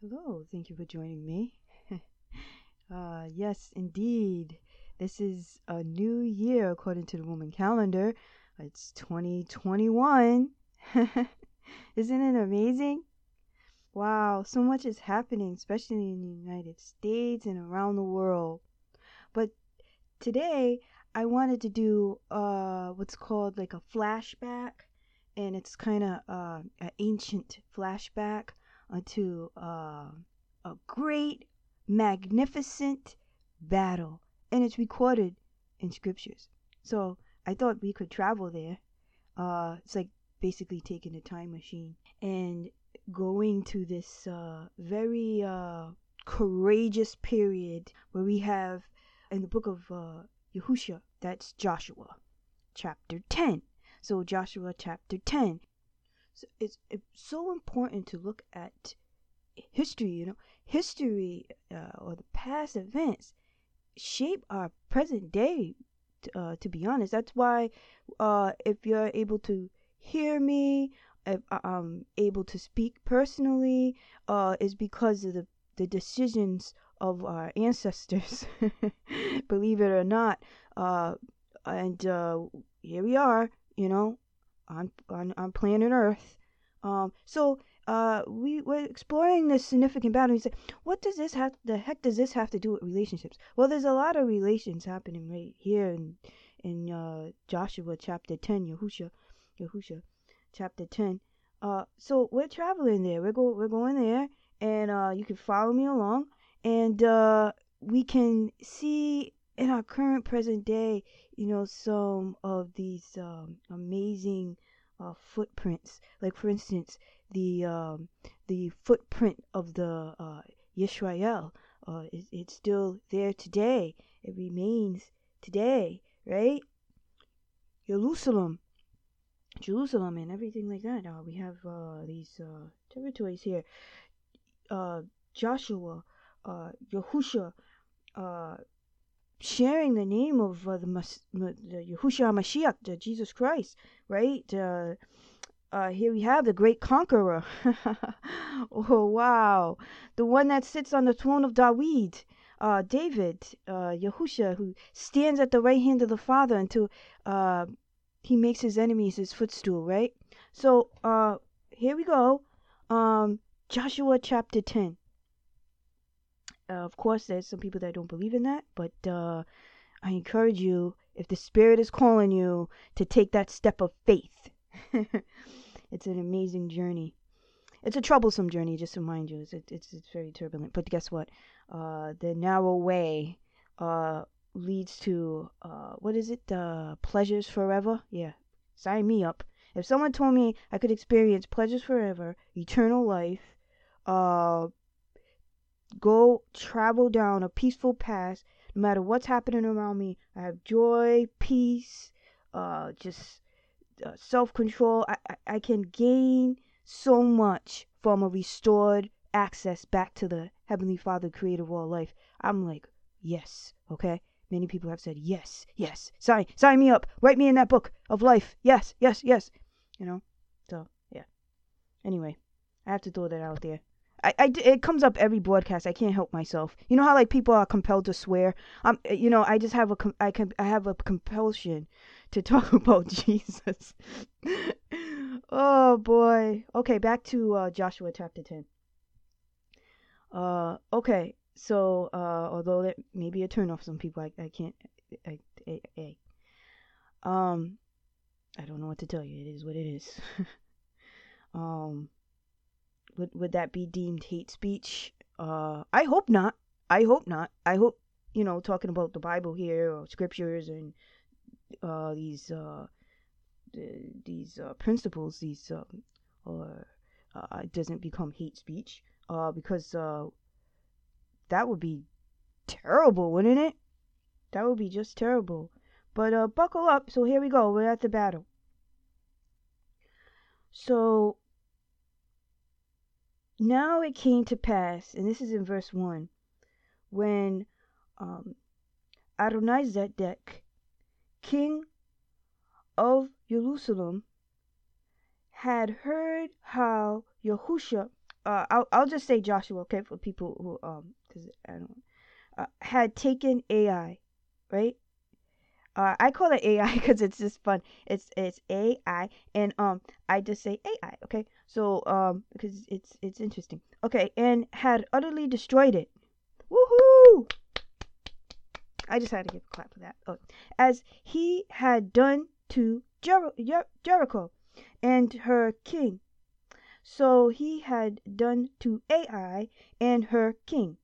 Hello, thank you for joining me. uh, yes, indeed. This is a new year according to the Roman calendar. It's 2021. Isn't it amazing? Wow, so much is happening, especially in the United States and around the world. But today, I wanted to do uh, what's called like a flashback, and it's kind of uh, an ancient flashback unto uh, a great, magnificent battle, and it's recorded in scriptures. So I thought we could travel there. Uh, it's like basically taking a time machine and going to this uh, very uh, courageous period where we have in the book of uh, that's Joshua, chapter 10. So, Joshua chapter 10. So it's, it's so important to look at history, you know. History uh, or the past events shape our present day, uh, to be honest. That's why uh, if you're able to hear me, if I'm able to speak personally, uh, is because of the, the decisions of our ancestors, believe it or not. Uh, and uh, here we are, you know, on on, on planet Earth. Um, so uh, we were exploring this significant said, what does this have? The heck does this have to do with relationships? Well, there's a lot of relations happening right here in in uh, Joshua chapter ten, Yahusha, Yahusha, chapter ten. Uh, so we're traveling there. We're go we're going there, and uh, you can follow me along, and uh, we can see in our current present day, you know, some of these um, amazing uh, footprints. Like for instance, the um, the footprint of the uh, Yisrael. Uh, it, it's still there today. It remains today, right? Jerusalem, Jerusalem, and everything like that. Uh, we have uh, these uh, territories here. Uh, Joshua, Yahusha, uh, sharing the name of uh, the, Mas- the Yahushua Mashiach, the Jesus Christ, right? Uh, uh, here we have the great conqueror. oh, wow. The one that sits on the throne of David, uh, David, uh, Yahusha, who stands at the right hand of the Father until uh, he makes his enemies his footstool, right? So, uh, here we go. Um, Joshua chapter 10. Uh, of course, there's some people that don't believe in that, but uh, I encourage you, if the Spirit is calling you, to take that step of faith. it's an amazing journey. It's a troublesome journey, just to remind you. It's, it's, it's very turbulent. But guess what? Uh, the narrow way uh, leads to, uh, what is it? Uh, pleasures forever? Yeah. Sign me up. If someone told me I could experience pleasures forever, eternal life, uh, go travel down a peaceful path no matter what's happening around me. I have joy peace uh just uh, self-control. I, I i can gain so much from a restored access back to the heavenly father creator of all life. I'm like yes okay? Many people have said yes yes. Sign sign me up. Write me in that book of life. Yes yes yes. You know? So yeah. Anyway i have to throw that out there I, I, it comes up every broadcast. I can't help myself. You know how like people are compelled to swear. Um, you know, I just have a I can I have a compulsion to talk about Jesus. oh boy. Okay, back to uh, Joshua chapter ten. Uh, okay. So, uh, although that may be a turn off some people, I, I can't. I, I, I, um, I don't know what to tell you. It is what it is. um would would that be deemed hate speech? Uh, I hope not. I hope not. I hope you know talking about the Bible here or scriptures and uh, these uh, these uh, principles, these um, or uh, it doesn't become hate speech. Uh, because uh, that would be terrible, wouldn't it? That would be just terrible. But uh, buckle up. So here we go. We're at the battle. So now it came to pass, and this is in verse 1, when um, Adonizedek, king of Jerusalem, had heard how Yahusha uh, I'll I'll just say Joshua, okay, for people who um, because I don't uh, had taken Ai, right? Uh, I call it AI because it's just fun. It's it's AI, and um, I just say AI, okay? So um, because it's it's interesting, okay, and had utterly destroyed it. Woohoo! I just had to give a clap for that. Oh, as he had done to Jer- Jer- Jericho and her king, so he had done to Ai and her king,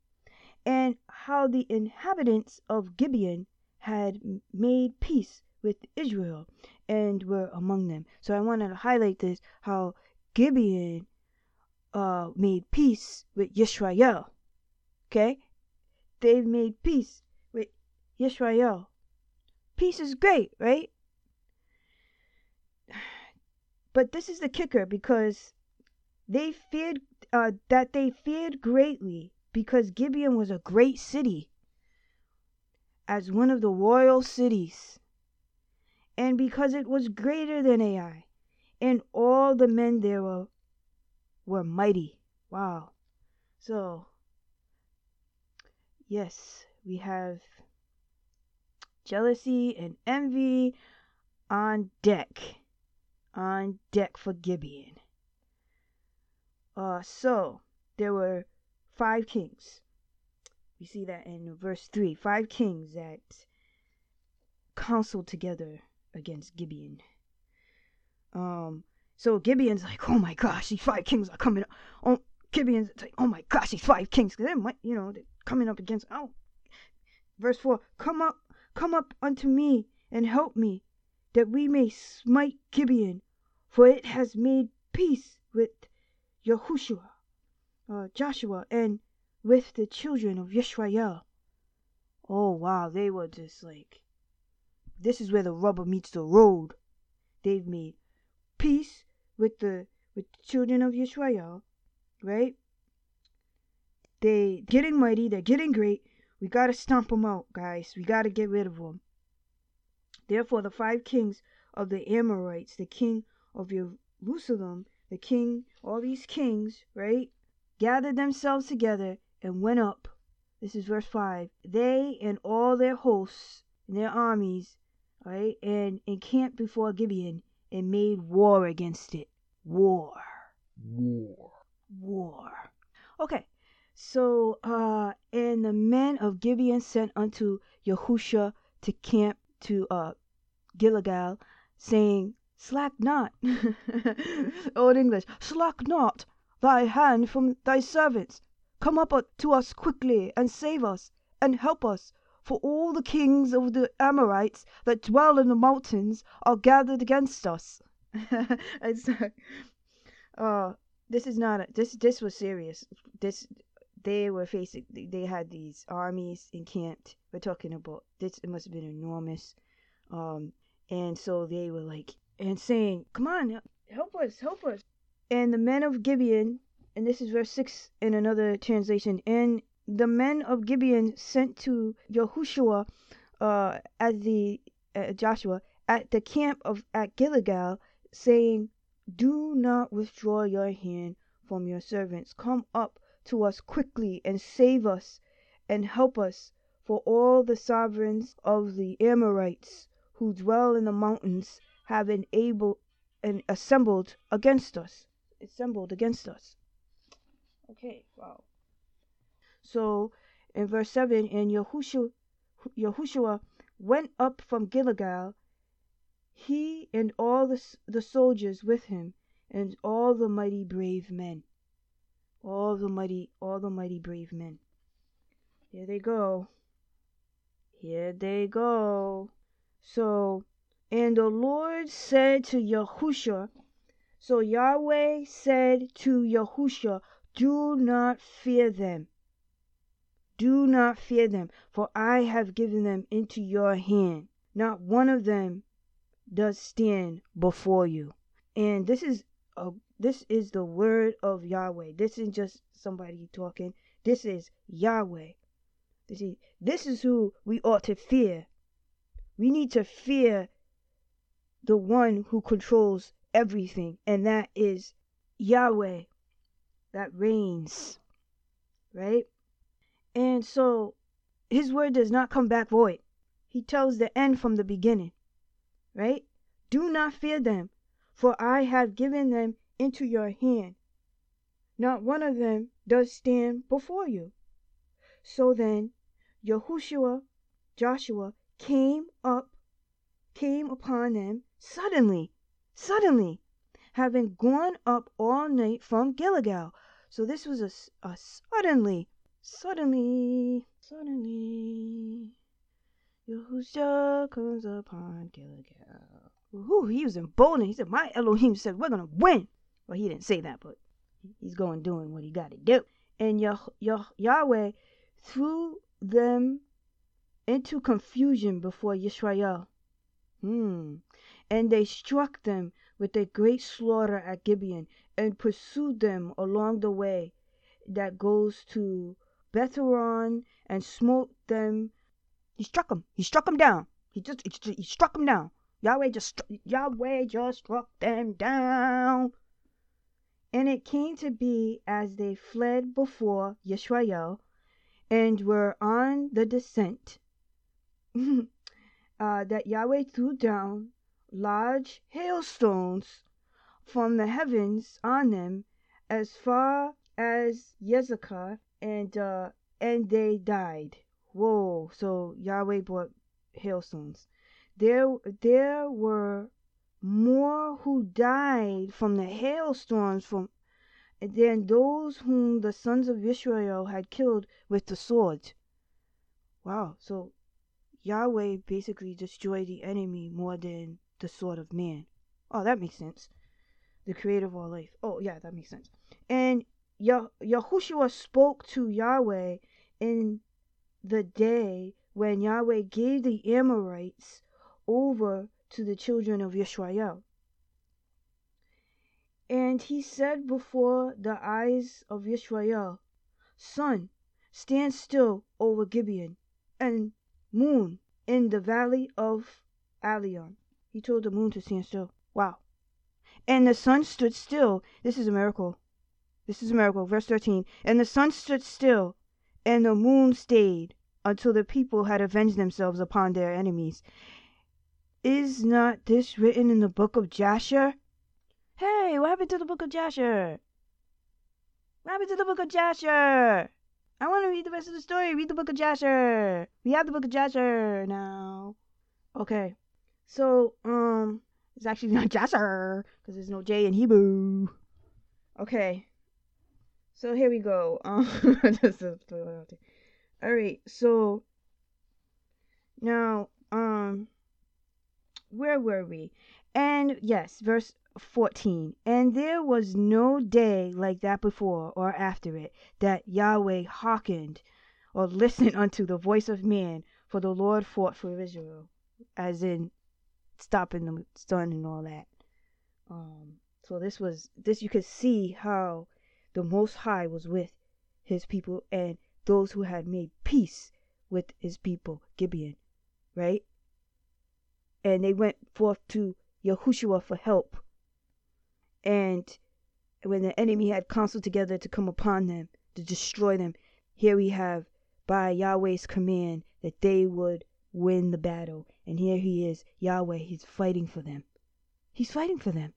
and how the inhabitants of Gibeon had made peace with Israel and were among them. So I wanted to highlight this how Gibeon uh, made peace with Yisrael. Okay? They've made peace with Yisrael. Peace is great, right? But this is the kicker because they feared uh, that they feared greatly because Gibeon was a great city as one of the royal cities. And because it was greater than Ai and all the men there were were mighty. Wow. So yes we have jealousy and envy on deck on deck for Gibeon. Uh, so there were five kings. We see that in verse 3 five kings that counseled together against Gibeon. Um, so Gibeon's like, oh my gosh, these five kings are coming up. Oh, Gibeon's like, oh my gosh, these five kings, because they might, you know, they're coming up against. Oh, verse four, come up, come up unto me and help me, that we may smite Gibeon, for it has made peace with Yahushua, uh, Joshua, and with the children of Yisrael. Oh wow, they were just like, this is where the rubber meets the road. They've made peace with the with the children of Yisrael, right? They getting mighty, they're getting great. We gotta stomp them out, guys. We gotta get rid of them. Therefore, the five kings of the Amorites, the king of Jerusalem, the king, all these kings, right, gathered themselves together and went up. This is verse 5. They and all their hosts and their armies, right, and encamped before Gibeon and made war against it. War. War. War. Okay. So, uh, and the men of Gibeon sent unto Yahusha to camp to uh, Gilgal, saying, Slack not, Old English, slack not thy hand from thy servants. Come up to us quickly, and save us, and help us, for all the kings of the Amorites that dwell in the mountains are gathered against us. it's, uh, this is not a, this this was serious. This they were facing they had these armies encamped. We're talking about this it must have been enormous. Um and so they were like and saying, Come on, help us, help us. And the men of Gibeon, and this is verse 6 in another translation, and the men of Gibeon sent to Yahushua uh, at the uh, Joshua at the camp of at Gilgal, saying, Do not withdraw your hand from your servants. Come up to us quickly and save us and help us, for all the sovereigns of the Amorites who dwell in the mountains have enabled and assembled against us. Assembled against us. Okay, wow. So in verse 7, and Yahushua, Yahushua went up from Gilgal, he and all the, the soldiers with him, and all the mighty brave men. All the mighty, all the mighty brave men. Here they go. Here they go. So and the Lord said to Yahushua, so Yahweh said to Yahushua, Do not fear them. Do not fear them, for I have given them into your hand. Not one of them does stand before you. And this is a this is the word of Yahweh. This isn't just somebody talking. This is Yahweh. This is, this is who we ought to fear. We need to fear the one who controls everything, and that is Yahweh. That reigns, right? And so his word does not come back void. He tells the end from the beginning, right? Do not fear them, for I have given them into your hand. Not one of them does stand before you. So then Yahushua, Joshua, came up, came upon them suddenly, suddenly, having gone up all night from Gilgal. So this was a, a suddenly, suddenly, suddenly. Yahushua comes upon Gilgal. Ooh, he was emboldened. He said, My Elohim said, We're going to win. Well, he didn't say that, but he's going doing what he got to do. And Yah- Yah- Yahweh threw them into confusion before Yisrael. Hmm. And they struck them with a great slaughter at Gibeon and pursued them along the way that goes to Betharon and smote them. He struck them. He struck them down. He just he, struck them down. Yahweh just Yahweh just struck them down. And it came to be as they fled before Yisrael and were on the descent uh, that Yahweh threw down large hailstones from the heavens on them as far as Yezekah, and uh, and they died. Whoa! So Yahweh brought hailstones. There there were more who died from the hailstorms from than those whom the sons of Israel had killed with the sword. Wow! So Yahweh basically destroyed the enemy more than the sword of man. Oh, that makes sense. The creator of all life. Oh, yeah, that makes sense. And Yah- Yahushua spoke to Yahweh in the day when Yahweh gave the Amorites over to the children of Israel. And he said before the eyes of Israel, Sun, stand still over Gibeon, and moon in the valley of Alion. He told the moon to stand still. Wow. And the sun stood still. This is a miracle. This is a miracle. Verse 13. And the sun stood still, and the moon stayed until the people had avenged themselves upon their enemies. Is not this written in the book of Jasher? Hey, what happened to the book of Jasher? What happened to the book of Jasher? I want to read the rest of the story. Read the book of Jasher. We have the book of Jasher now. Okay. So, um, it's actually not Jasher because there's no J in Hebrew. Okay. So here we go. Um, all right. So now, um, where were we? And yes, verse 14. And there was no day like that before or after it, that Yahweh hearkened or listened unto the voice of man, for the Lord fought for Israel, as in stopping the sun and all that. Um, so this was this you could see how the Most High was with his people and those who had made peace with his people, Gibeon, right? And they went forth to Yahushua for help. And when the enemy had counseled together to come upon them, to destroy them, here we have by Yahweh's command that they would win the battle. And here he is, Yahweh, he's fighting for them. He's fighting for them.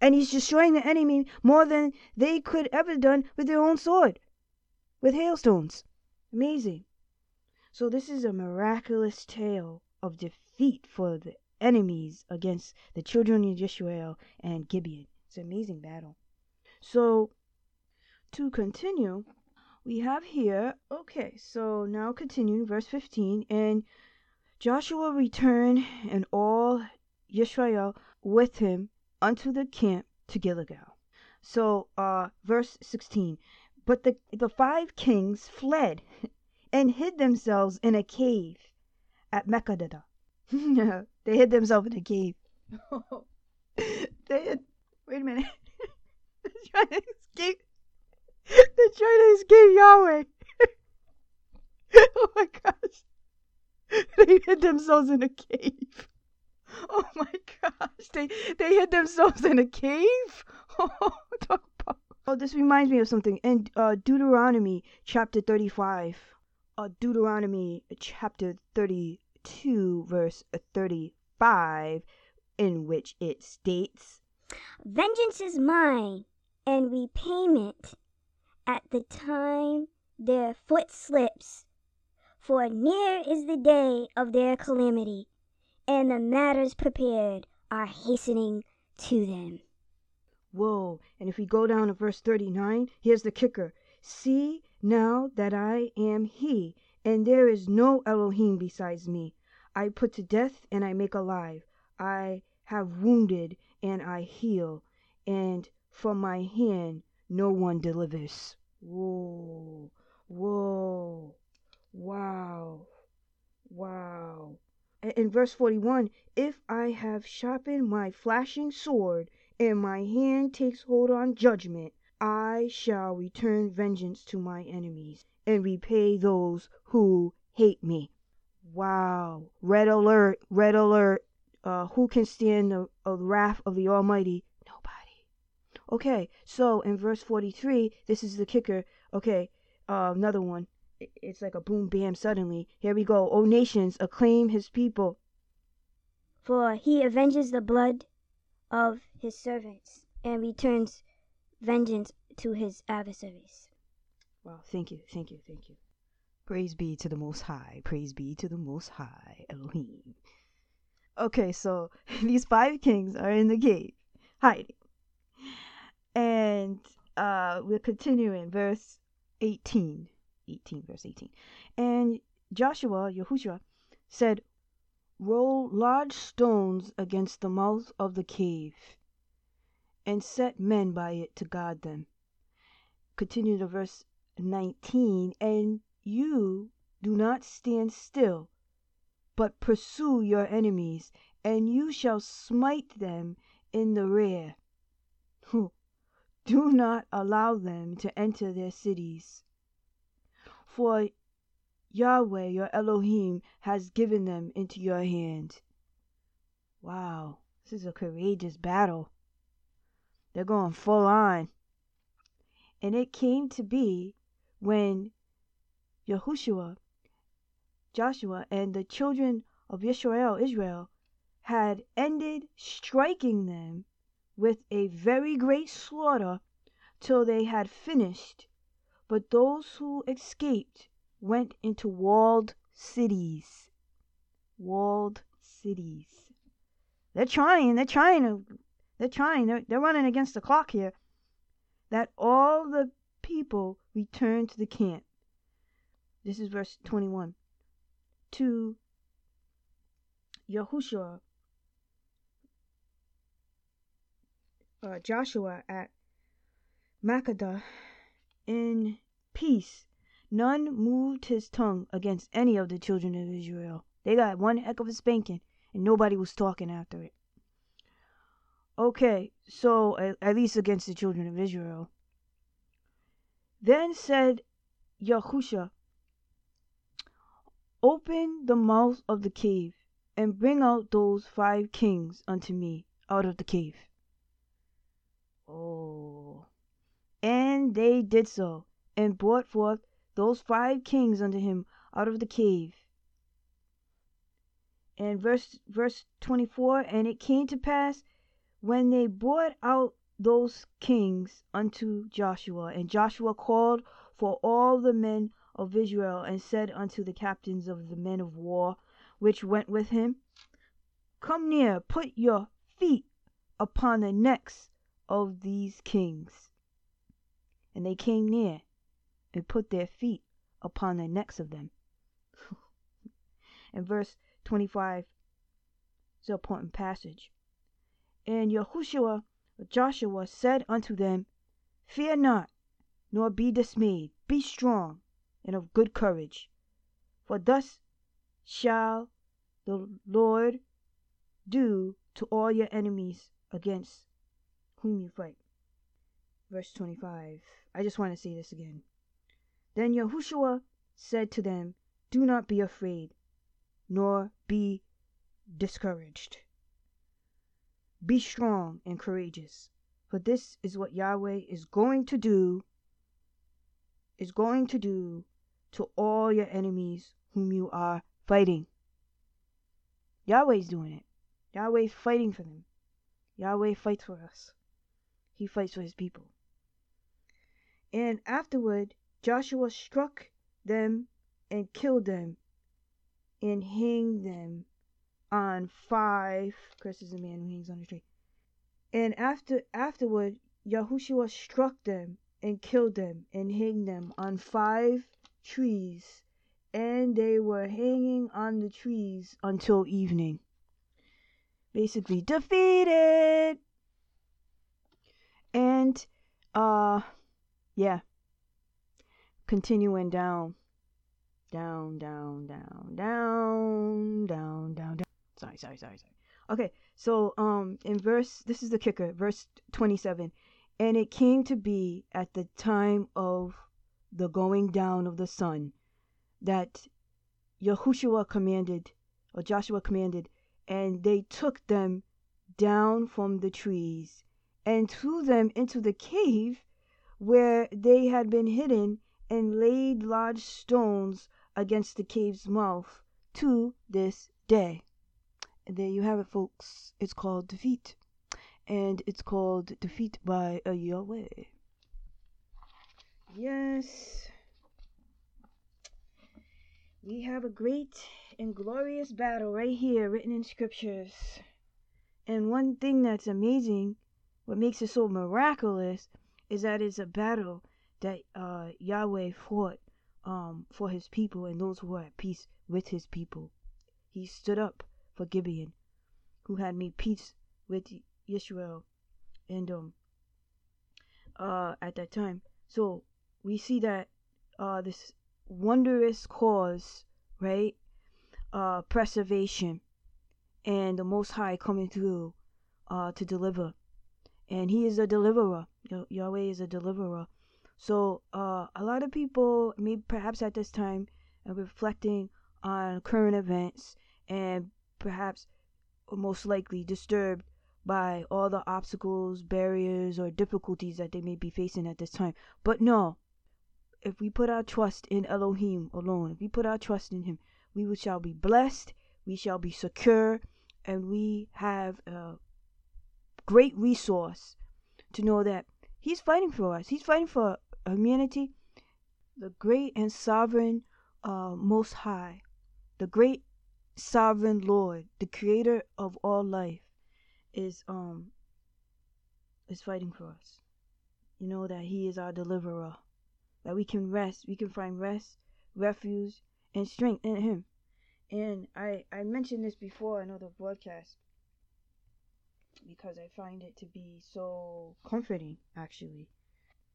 And he's destroying the enemy more than they could ever done with their own sword, with hailstones. Amazing. So this is a miraculous tale of defeat for the enemies against the children of Israel and Gibeon. It's an amazing battle. So to continue, we have here, okay, so now continuing, verse 15, and Joshua returned and all Israel with him unto the camp to Gilgal. So, uh, verse 16, but the, the five kings fled and hid themselves in a cave at Makkedah. they hid themselves in a cave. they had, wait a minute. They're trying to escape. They're trying to escape Yahweh. oh my gosh. They hid themselves in a cave. Oh my gosh. They they hid themselves in a cave? Oh, Oh, this reminds me of something. In uh, Deuteronomy chapter 35, uh, Deuteronomy chapter 32, verse 35, in which it states, Vengeance is mine, and repayment at the time their foot slips. For near is the day of their calamity, and the matters prepared are hastening to them. Whoa. And if we go down to verse 39, here's the kicker. See now that I am He, and there is no Elohim besides me. I put to death and I make alive. I have wounded and I heal, and from my hand no one delivers. Whoa. Whoa. Wow. Wow. In verse 41, if I have sharpened my flashing sword and my hand takes hold on judgment, I shall return vengeance to my enemies and repay those who hate me. Wow. Red alert, red alert. Uh, who can stand the, wrath of the Almighty? Nobody. Okay, so in verse 43, this is the kicker. Okay, uh, another one. It's like a boom bam suddenly. Here we go. O nations, acclaim his people. For he avenges the blood of his servants and returns vengeance to his adversaries. Wow, thank you, thank you, thank you. Praise be to the Most High. Praise be to the Most High, Elohim. Okay, so these five kings are in the cave, hiding. And uh, we're continuing, verse 18. 18, verse 18. And Joshua, Yahushua, said, Roll large stones against the mouth of the cave, and set men by it to guard them. Continue to verse 19. And you do not stand still, but pursue your enemies, and you shall smite them in the rear. Do not allow them to enter their cities. For Yahweh your Elohim has given them into your hand. Wow, this is a courageous battle. They're going full on. And it came to be when Yahushua, Joshua, and the children of Israel, Israel, had ended striking them with a very great slaughter till they had finished. But those who escaped went into walled cities. Walled cities. They're trying, they're trying to, they're trying, they're, they're running against the clock here. That all the people returned to the camp. This is verse 21. To Yahushua, uh, Joshua at Makkedah in peace None moved his tongue against any of the children of Israel. They got one heck of a spanking, and nobody was talking after it. Okay, so at least against the children of Israel. Then said Yahusha, Open the mouth of the cave, and bring out those five kings unto me out of the cave. Oh. And they did so, and brought forth those five kings unto him out of the cave. And verse verse 24 and it came to pass when they brought out those kings unto Joshua and Joshua called for all the men of Israel and said unto the captains of the men of war which went with him Come near put your feet upon the necks of these kings and they came near and put their feet upon the necks of them. In verse 25, it's an important passage. And Yahushua, Joshua said unto them, Fear not, nor be dismayed. Be strong and of good courage. For thus shall the Lord do to all your enemies against whom you fight. Verse 25. I just want to say this again. Then Yahushua said to them, Do not be afraid, nor be discouraged. Be strong and courageous, For this is what Yahweh is going to do, is going to do to all your enemies whom you are fighting. Yahweh's doing it. Yahweh's fighting for them. Yahweh fights for us. He fights for his people. And afterward, Joshua struck them and killed them and hanged them on five curses a man who hangs on a tree. And after afterward, Yahushua struck them and killed them and hanged them on five trees, and they were hanging on the trees until evening. Basically defeated. And uh yeah. Continuing down. Down, down, down, down, down, down, down. Sorry, sorry, sorry, sorry. Okay, so um in verse this is the kicker, verse 27. And it came to be at the time of the going down of the sun that Yahushua commanded or Joshua commanded and they took them down from the trees and threw them into the cave where they had been hidden and laid large stones against the cave's mouth to this day. And there you have it, folks. It's called defeat. And it's called defeat by a Yahweh. Yes. We have a great and glorious battle right here written in scriptures. And one thing that's amazing, what makes it so miraculous, is that it's a battle that uh, Yahweh fought um, for his people and those who were at peace with his people. He stood up for Gibeon, who had made peace with Israel and um uh at that time. So we see that uh this wondrous cause, right? Uh preservation and the most high coming through uh to deliver. And he is a deliverer. Yahweh is a deliverer. So uh a lot of people maybe perhaps at this time are reflecting on current events and perhaps most likely disturbed by all the obstacles, barriers, or difficulties that they may be facing at this time. But no, if we put our trust in Elohim alone, if we put our trust in Him, we shall be blessed, we shall be secure, and we have a great resource to know that He's fighting for us. He's fighting for humanity. The great and sovereign uh, Most High, the great sovereign Lord, the creator of all life, is um is fighting for us. You know that he is our deliverer. That we can rest, we can find rest, refuge, and strength in him. And I I mentioned this before in other broadcasts because I find it to be so comforting actually.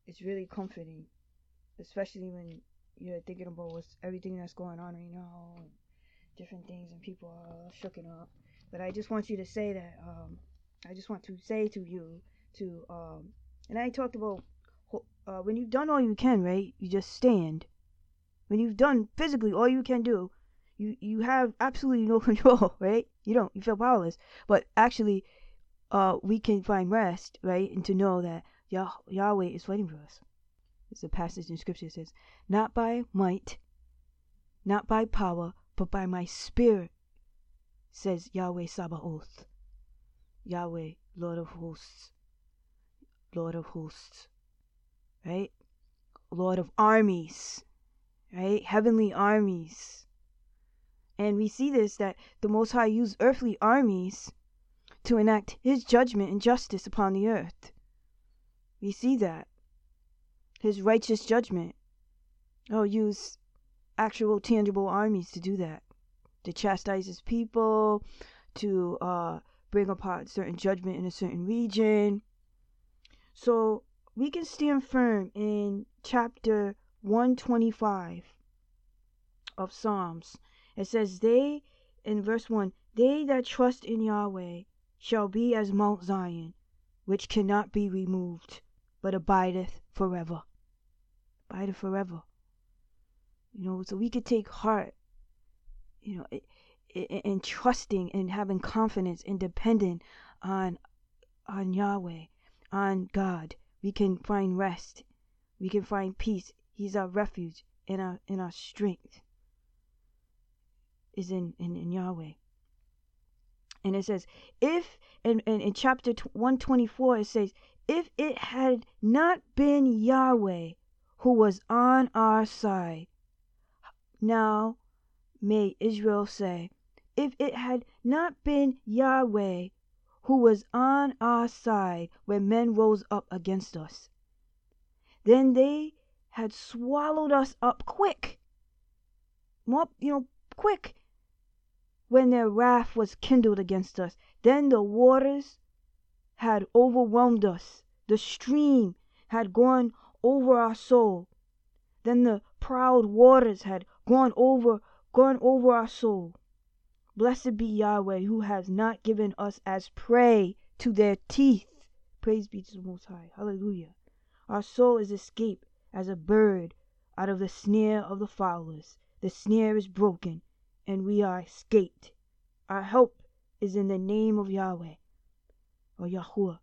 It's really comforting. Especially when you're thinking about what's everything that's going on right now different things and people are shooken up. But I just want you to say that, um, I just want to say to you to, um, and I talked about uh, when you've done all you can, right? You just stand. When you've done physically all you can do, you you have absolutely no control, right? You don't. You feel powerless. But actually, uh, we can find rest, right? And to know that Yah- Yahweh is waiting for us. It's a passage in Scripture says, "Not by might, not by power, but by my spirit, says Yahweh Sabaoth. Yahweh, Lord of hosts. Lord of hosts. Right? Lord of armies. Right? Heavenly armies. And we see this that the Most High used earthly armies to enact his judgment and justice upon the earth. We see that. His righteous judgment. Oh, use actual tangible armies to do that, to chastise his people, to uh, bring about certain judgment in a certain region. So we can stand firm in chapter 125 of Psalms. It says, They, in verse 1, they that trust in Yahweh shall be as Mount Zion, which cannot be removed, but abideth forever. Abideth forever. You know, so we could take heart, you know, in trusting and having confidence and depending on on Yahweh, on God. We can find rest. We can find peace. He's our refuge and our and our strength is in, in, in Yahweh. And it says, if in, in, in chapter 124, it says, if it had not been Yahweh who was on our side, now may Israel say, if it had not been Yahweh who was on our side when men rose up against us, then they had swallowed us up quick. More, you know, quick when their wrath was kindled against us. Then the waters had overwhelmed us, the stream had gone over our soul. Then the proud waters had gone over gone over our soul. Blessed be Yahweh, who has not given us as prey to their teeth. Praise be to the Most High. Hallelujah. Our soul is escaped as a bird out of the snare of the fowlers. The snare is broken, and we are escaped. Our help is in the name of Yahweh, or Yahuwah,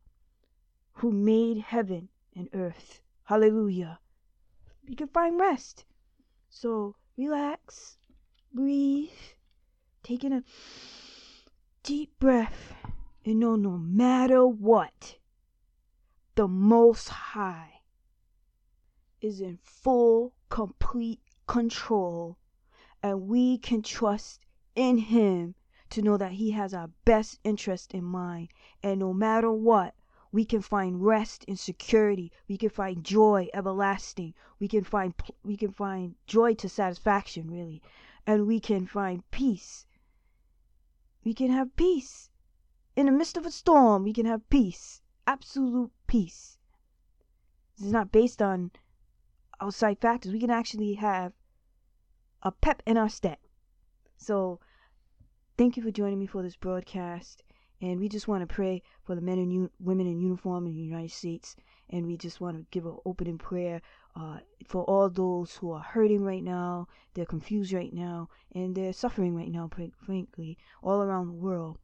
who made heaven and earth. Hallelujah. You can find rest. So relax, breathe, take in a deep breath, and know no matter what, the Most High is in full, complete control, and we can trust in Him to know that He has our best interest in mind. And no matter what, we can find rest and security. We can find joy everlasting. We can find we can find joy to satisfaction really, and we can find peace. We can have peace in the midst of a storm. We can have peace, absolute peace. This is not based on outside factors. We can actually have a pep in our step. So, thank you for joining me for this broadcast. And we just want to pray for the men and u- women in uniform in the United States. And we just want to give an opening prayer uh, for all those who are hurting right now, they're confused right now, and they're suffering right now, frankly, all around the world.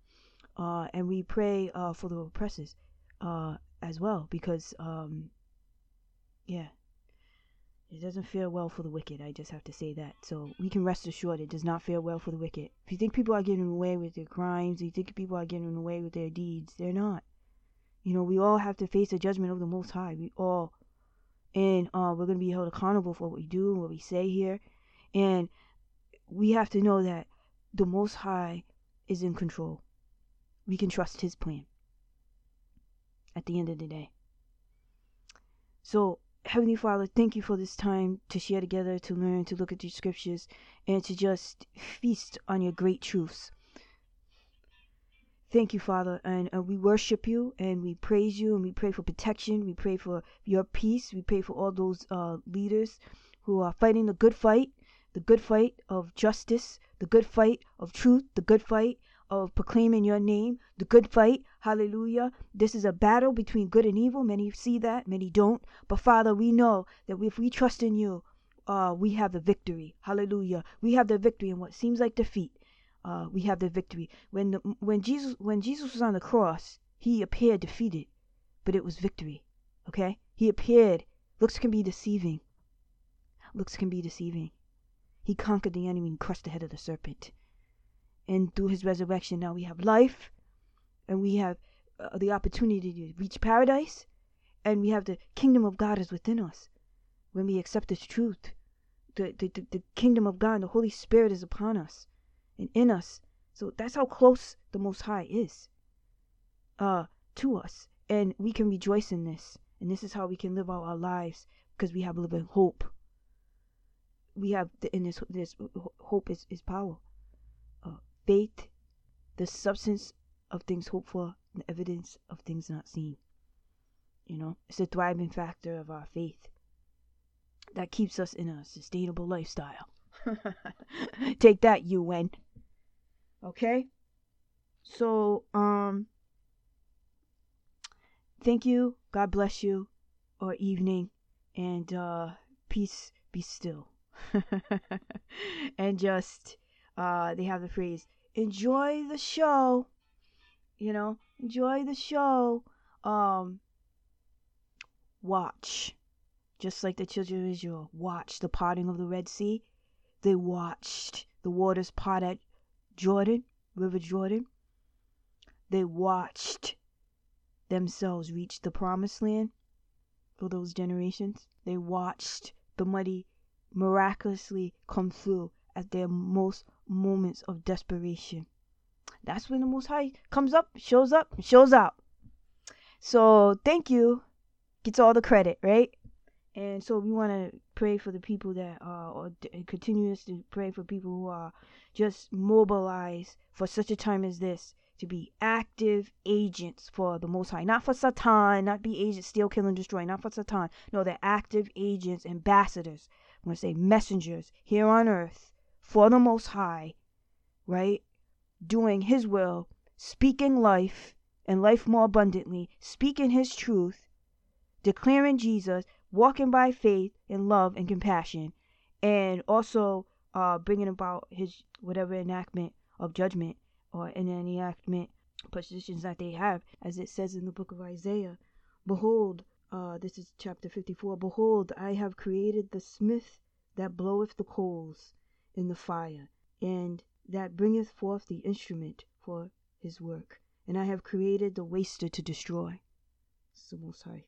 Uh, and we pray uh, for the oppressors uh, as well, because, um, yeah, it doesn't fare well for the wicked. I just have to say that. So we can rest assured it does not fare well for the wicked. If you think people are getting away with their crimes, if you think people are getting away with their deeds, they're not. You know, we all have to face the judgment of the Most High. We all, and uh, we're going to be held accountable for what we do and what we say here. And we have to know that the Most High is in control. We can trust His plan at the end of the day. So Heavenly Father, thank you for this time to share together, to learn, to look at your scriptures, and to just feast on your great truths. Thank you, Father, and uh, we worship you and we praise you and we pray for protection. We pray for your peace. We pray for all those uh, leaders who are fighting the good fight, the good fight of justice, the good fight of truth, the good fight of proclaiming your name, the good fight. Hallelujah. This is a battle between good and evil. Many see that, many don't. But Father, we know that if we trust in you, uh, we have the victory. Hallelujah. We have the victory in what seems like defeat. Uh, we have the victory. When the, when Jesus when Jesus was on the cross, he appeared defeated, but it was victory. Okay? He appeared. Looks can be deceiving. Looks can be deceiving. He conquered the enemy and crushed the head of the serpent and through his resurrection now we have life and we have uh, the opportunity to reach paradise and we have the kingdom of god is within us. When we accept this truth the, the, the, the kingdom of god the holy spirit is upon us and in us. So that's how close the most high is uh to us. And we can rejoice in this. And this is how we can live out our lives because we have living hope. We have the in this this hope is, is power. Faith, the substance of things hoped for, and evidence of things not seen. You know, it's a thriving factor of our faith that keeps us in a sustainable lifestyle. Take that, UN. Okay? So, um, thank you. God bless you. Or evening. And, uh, peace be still. and just, uh, they have the phrase, enjoy the show. You know, enjoy the show. Um, watch. Just like the children of Israel watched the parting of the Red Sea, they watched the waters part at Jordan, River Jordan. They watched themselves reach the promised land for those generations. They watched the muddy miraculously come through at their most moments of desperation. That's when the Most High comes up, shows up, shows out. So thank you. Gets all the credit, right? And so we want to pray for the people that are, or continue to pray for people who are just mobilized for such a time as this to be active agents for the Most High. Not for Satan, not be agents, steal, kill, and destroy. Not for Satan. No, they're active agents, ambassadors. I'm going to say messengers here on earth for the Most High, right? Doing His will, speaking life and life more abundantly, speaking His truth, declaring Jesus, walking by faith and love and compassion, and also uh, bringing about His whatever enactment of judgment or in any enactment positions that they have, as it says in the book of Isaiah. Behold, uh, this is chapter 54. Behold, I have created the smith that bloweth the coals in the fire, and that bringeth forth the instrument for his work. And I have created the waster to destroy. The Most High.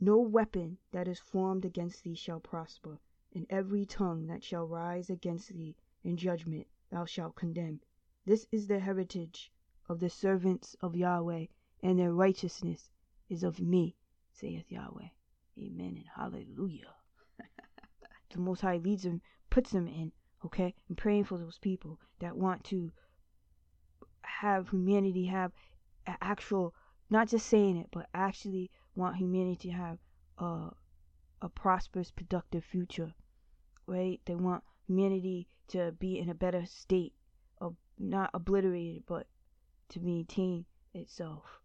No weapon that is formed against thee shall prosper, and every tongue that shall rise against thee in judgment thou shalt condemn. This is the heritage of the servants of Yahweh, and their righteousness is of me, saith Yahweh. Amen and hallelujah. the Most High leads them, puts them in okay? I'm praying for those people that want to have humanity have actual, not just saying it, but actually want humanity to have a, a prosperous, productive future, right? They want humanity to be in a better state of not obliterated, but to maintain itself,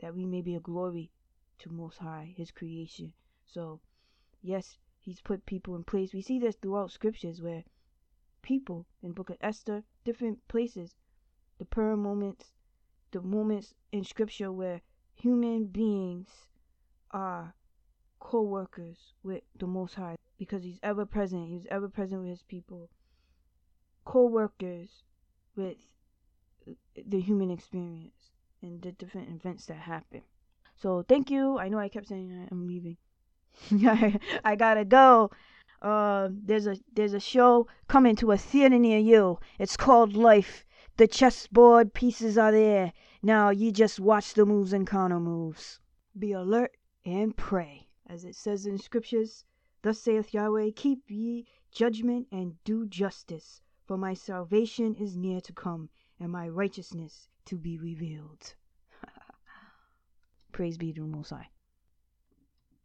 that we may be a glory to Most High, His creation. So, yes, He's put people in place. We see this throughout scriptures where people in Book of Esther, different places. The prayer moments, the moments in Scripture where human beings are co-workers with the Most High because He's ever present. He's ever present with His people. Co-workers with the human experience and the different events that happen. So thank you. I know I kept saying I'm leaving. I gotta go uh, there's a there's a show coming to a theater near you. It's called Life. The chessboard pieces are there. Now you just watch the moves and counter moves. Be alert and pray, as it says in scriptures. Thus saith Yahweh, Keep ye judgment and do justice, for my salvation is near to come, and my righteousness to be revealed. Praise be to High.